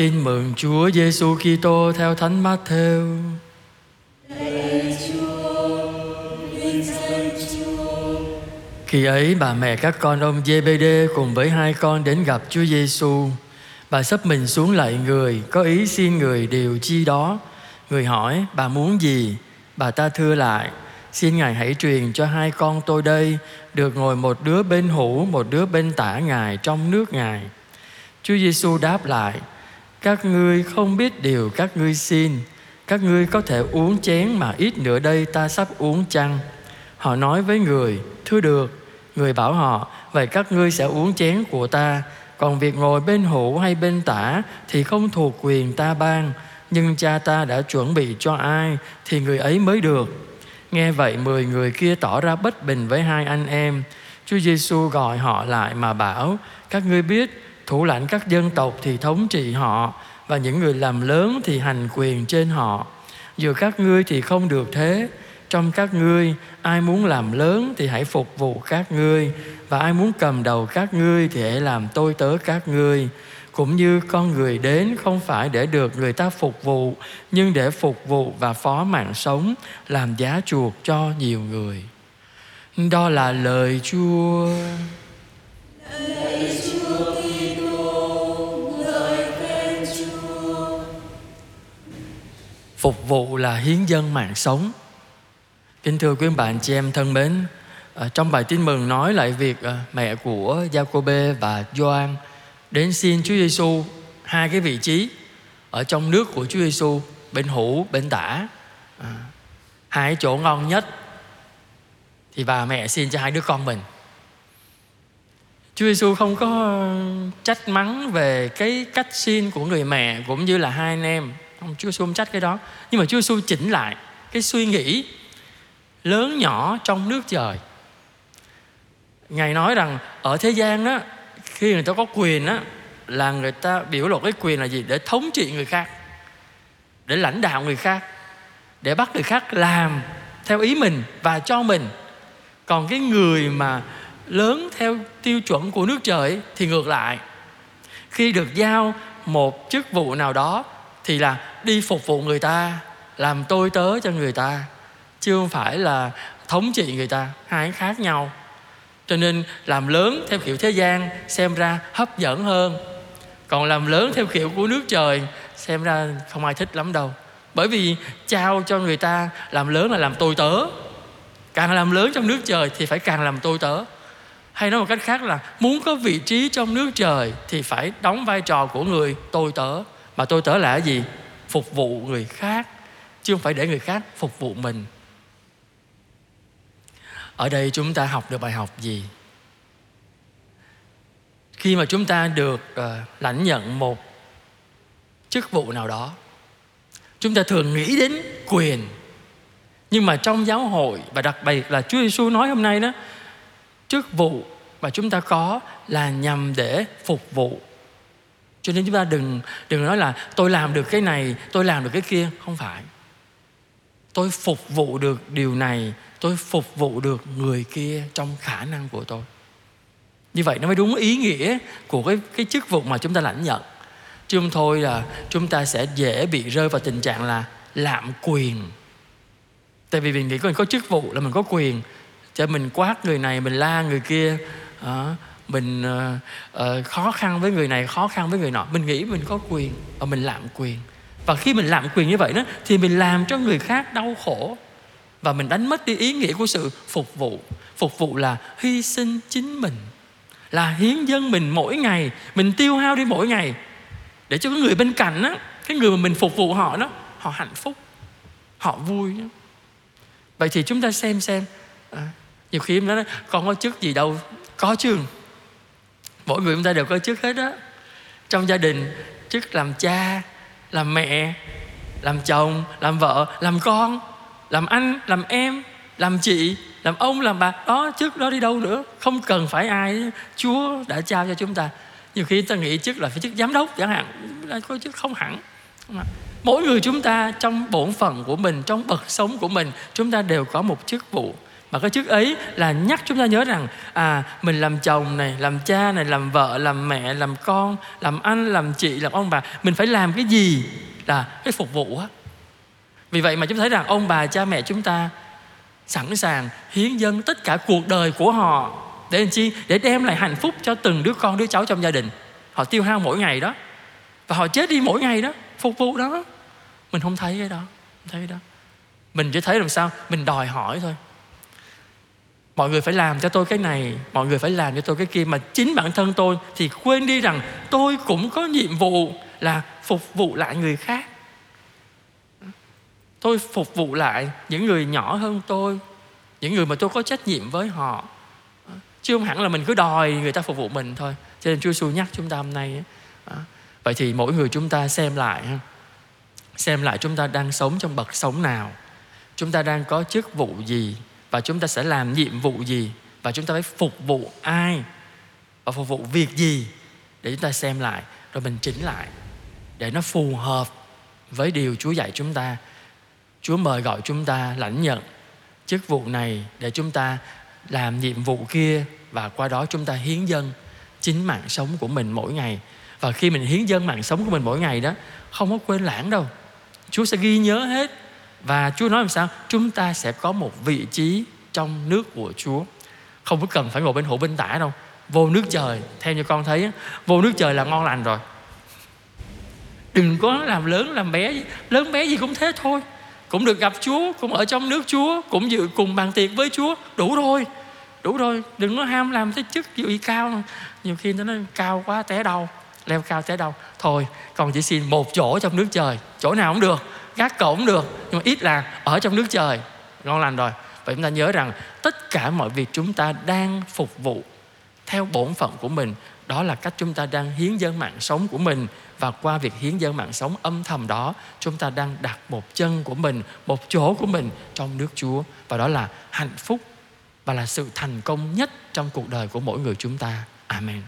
Tin mừng Chúa Giêsu Kitô theo Thánh Matthew. Khi ấy bà mẹ các con ông Giê-bê-đê cùng với hai con đến gặp Chúa Giêsu. Bà sắp mình xuống lại người, có ý xin người điều chi đó. Người hỏi, bà muốn gì? Bà ta thưa lại, xin Ngài hãy truyền cho hai con tôi đây, được ngồi một đứa bên hữu, một đứa bên tả Ngài trong nước Ngài. Chúa Giêsu đáp lại, các ngươi không biết điều các ngươi xin, các ngươi có thể uống chén mà ít nữa đây ta sắp uống chăng? Họ nói với người, thưa được. Người bảo họ, vậy các ngươi sẽ uống chén của ta, còn việc ngồi bên hữu hay bên tả thì không thuộc quyền ta ban, nhưng cha ta đã chuẩn bị cho ai thì người ấy mới được. Nghe vậy mười người kia tỏ ra bất bình với hai anh em. Chúa Giêsu gọi họ lại mà bảo, các ngươi biết thủ lãnh các dân tộc thì thống trị họ và những người làm lớn thì hành quyền trên họ. Giữa các ngươi thì không được thế, trong các ngươi ai muốn làm lớn thì hãy phục vụ các ngươi và ai muốn cầm đầu các ngươi thì hãy làm tôi tớ các ngươi. Cũng như con người đến không phải để được người ta phục vụ nhưng để phục vụ và phó mạng sống làm giá chuộc cho nhiều người. Đó là lời chúa. Phục vụ là hiến dân mạng sống. Kính thưa quý bạn chị em thân mến, ờ, trong bài tin mừng nói lại việc ờ, mẹ của Jacob và Gioan đến xin Chúa Giêsu hai cái vị trí ở trong nước của Chúa Giêsu bên hữu bên tả. À, hai chỗ ngon nhất thì bà mẹ xin cho hai đứa con mình. Chúa Giêsu không có trách mắng về cái cách xin của người mẹ cũng như là hai anh em không Chúa Giêsu không trách cái đó. Nhưng mà Chúa Giêsu chỉnh lại cái suy nghĩ lớn nhỏ trong nước trời. Ngài nói rằng, ở thế gian đó khi người ta có quyền đó là người ta biểu lộ cái quyền là gì? Để thống trị người khác, để lãnh đạo người khác, để bắt người khác làm theo ý mình và cho mình. Còn cái người mà lớn theo tiêu chuẩn của nước trời thì ngược lại. Khi được giao một chức vụ nào đó thì là đi phục vụ người ta, làm tôi tớ cho người ta, chứ không phải là thống trị người ta. Hai khác nhau. Cho nên làm lớn theo kiểu thế gian xem ra hấp dẫn hơn. Còn làm lớn theo kiểu của nước trời xem ra không ai thích lắm đâu. Bởi vì trao cho người ta làm lớn là làm tôi tớ. Càng làm lớn trong nước trời thì phải càng làm tôi tớ. Hay nói một cách khác là muốn có vị trí trong nước trời thì phải đóng vai trò của người tôi tớ mà tôi tớ là cái gì? Phục vụ người khác chứ không phải để người khác phục vụ mình. Ở đây chúng ta học được bài học gì? Khi mà chúng ta được uh, lãnh nhận một chức vụ nào đó chúng ta thường nghĩ đến quyền. Nhưng mà trong giáo hội và đặc biệt là Chúa Giêsu nói hôm nay đó chức vụ mà chúng ta có là nhằm để phục vụ cho nên chúng ta đừng đừng nói là tôi làm được cái này tôi làm được cái kia. Không phải. Tôi phục vụ được điều này tôi phục vụ được người kia trong khả năng của tôi. Như vậy nó mới đúng ý nghĩa của cái cái chức vụ mà chúng ta lãnh nhận. Chứ không thôi là chúng ta sẽ dễ bị rơi vào tình trạng là lạm quyền. Tại vì mình nghĩ mình có chức vụ là mình có quyền. Cho mình quát người này mình la người kia à, mình uh, uh, khó khăn với người này khó khăn với người nọ. Mình nghĩ mình có quyền và mình lạm quyền. Và khi mình lạm quyền như vậy đó thì mình làm cho người khác đau khổ. Và mình đánh mất đi ý nghĩa của sự phục vụ. Phục vụ là hy sinh chính mình là hiến dân mình mỗi ngày mình tiêu hao đi mỗi ngày để cho cái người bên cạnh á cái người mà mình phục vụ họ đó họ hạnh phúc họ vui đó. vậy thì chúng ta xem xem à, nhiều khi em nói con có chức gì đâu có chứ mỗi người chúng ta đều có chức hết á. Trong gia đình chức làm cha, làm mẹ, làm chồng, làm vợ, làm con, làm anh, làm em, làm chị, làm ông, làm bà. Đó chức đó đi đâu nữa? Không cần phải ai, chúa đã trao cho chúng ta. Nhiều khi ta nghĩ chức là phải chức giám đốc chẳng hạn, là có chức không hẳn. Mỗi người chúng ta trong bổn phận của mình, trong bậc sống của mình, chúng ta đều có một chức vụ mà cái chức ấy là nhắc chúng ta nhớ rằng à mình làm chồng này, làm cha này, làm vợ, làm mẹ, làm con, làm anh, làm chị, làm ông bà, mình phải làm cái gì là cái phục vụ á. Vì vậy mà chúng ta thấy rằng ông bà, cha mẹ chúng ta sẵn sàng hiến dâng tất cả cuộc đời của họ để làm chi? Để đem lại hạnh phúc cho từng đứa con, đứa cháu trong gia đình. Họ tiêu hao mỗi ngày đó. Và họ chết đi mỗi ngày đó, phục vụ đó. Mình không thấy cái đó, không thấy cái đó. Mình chỉ thấy làm sao? Mình đòi hỏi thôi mọi người phải làm cho tôi cái này, mọi người phải làm cho tôi cái kia. Mà chính bản thân tôi thì quên đi rằng tôi cũng có nhiệm vụ là phục vụ lại người khác. Tôi phục vụ lại những người nhỏ hơn tôi, những người mà tôi có trách nhiệm với họ. Chứ không hẳn là mình cứ đòi người ta phục vụ mình thôi. Cho nên Chúa xu nhắc chúng ta hôm nay vậy thì mỗi người chúng ta xem lại xem lại chúng ta đang sống trong bậc sống nào. Chúng ta đang có chức vụ gì? Và chúng ta sẽ làm nhiệm vụ gì và chúng ta phải phục vụ ai và phục vụ việc gì để chúng ta xem lại rồi mình chỉnh lại để nó phù hợp với điều Chúa dạy chúng ta. Chúa mời gọi chúng ta lãnh nhận chức vụ này để chúng ta làm nhiệm vụ kia và qua đó chúng ta hiến dân chính mạng sống của mình mỗi ngày. Và khi mình hiến dân mạng sống của mình mỗi ngày đó, không có quên lãng đâu. Chúa sẽ ghi nhớ hết và Chúa nói làm sao? Chúng ta sẽ có một vị trí trong nước của Chúa. Không có cần phải ngồi bên hữu bên tả đâu. Vô nước trời, theo như con thấy, vô nước trời là ngon lành rồi. Đừng có làm lớn làm bé Lớn bé gì cũng thế thôi Cũng được gặp Chúa, cũng ở trong nước Chúa Cũng dự cùng bàn tiệc với Chúa Đủ rồi, đủ rồi Đừng có ham làm cái chức vị cao Nhiều khi nó nói cao quá té đau Leo cao té đau Thôi, còn chỉ xin một chỗ trong nước trời Chỗ nào cũng được gác cổng được, nhưng mà ít là ở trong nước trời. Ngon lành rồi. Vậy chúng ta nhớ rằng tất cả mọi việc chúng ta đang phục vụ theo bổn phận của mình, đó là cách chúng ta đang hiến dâng mạng sống của mình. Và qua việc hiến dâng mạng sống âm thầm đó, chúng ta đang đặt một chân của mình, một chỗ của mình trong nước chúa. Và đó là hạnh phúc và là sự thành công nhất trong cuộc đời của mỗi người chúng ta. Amen.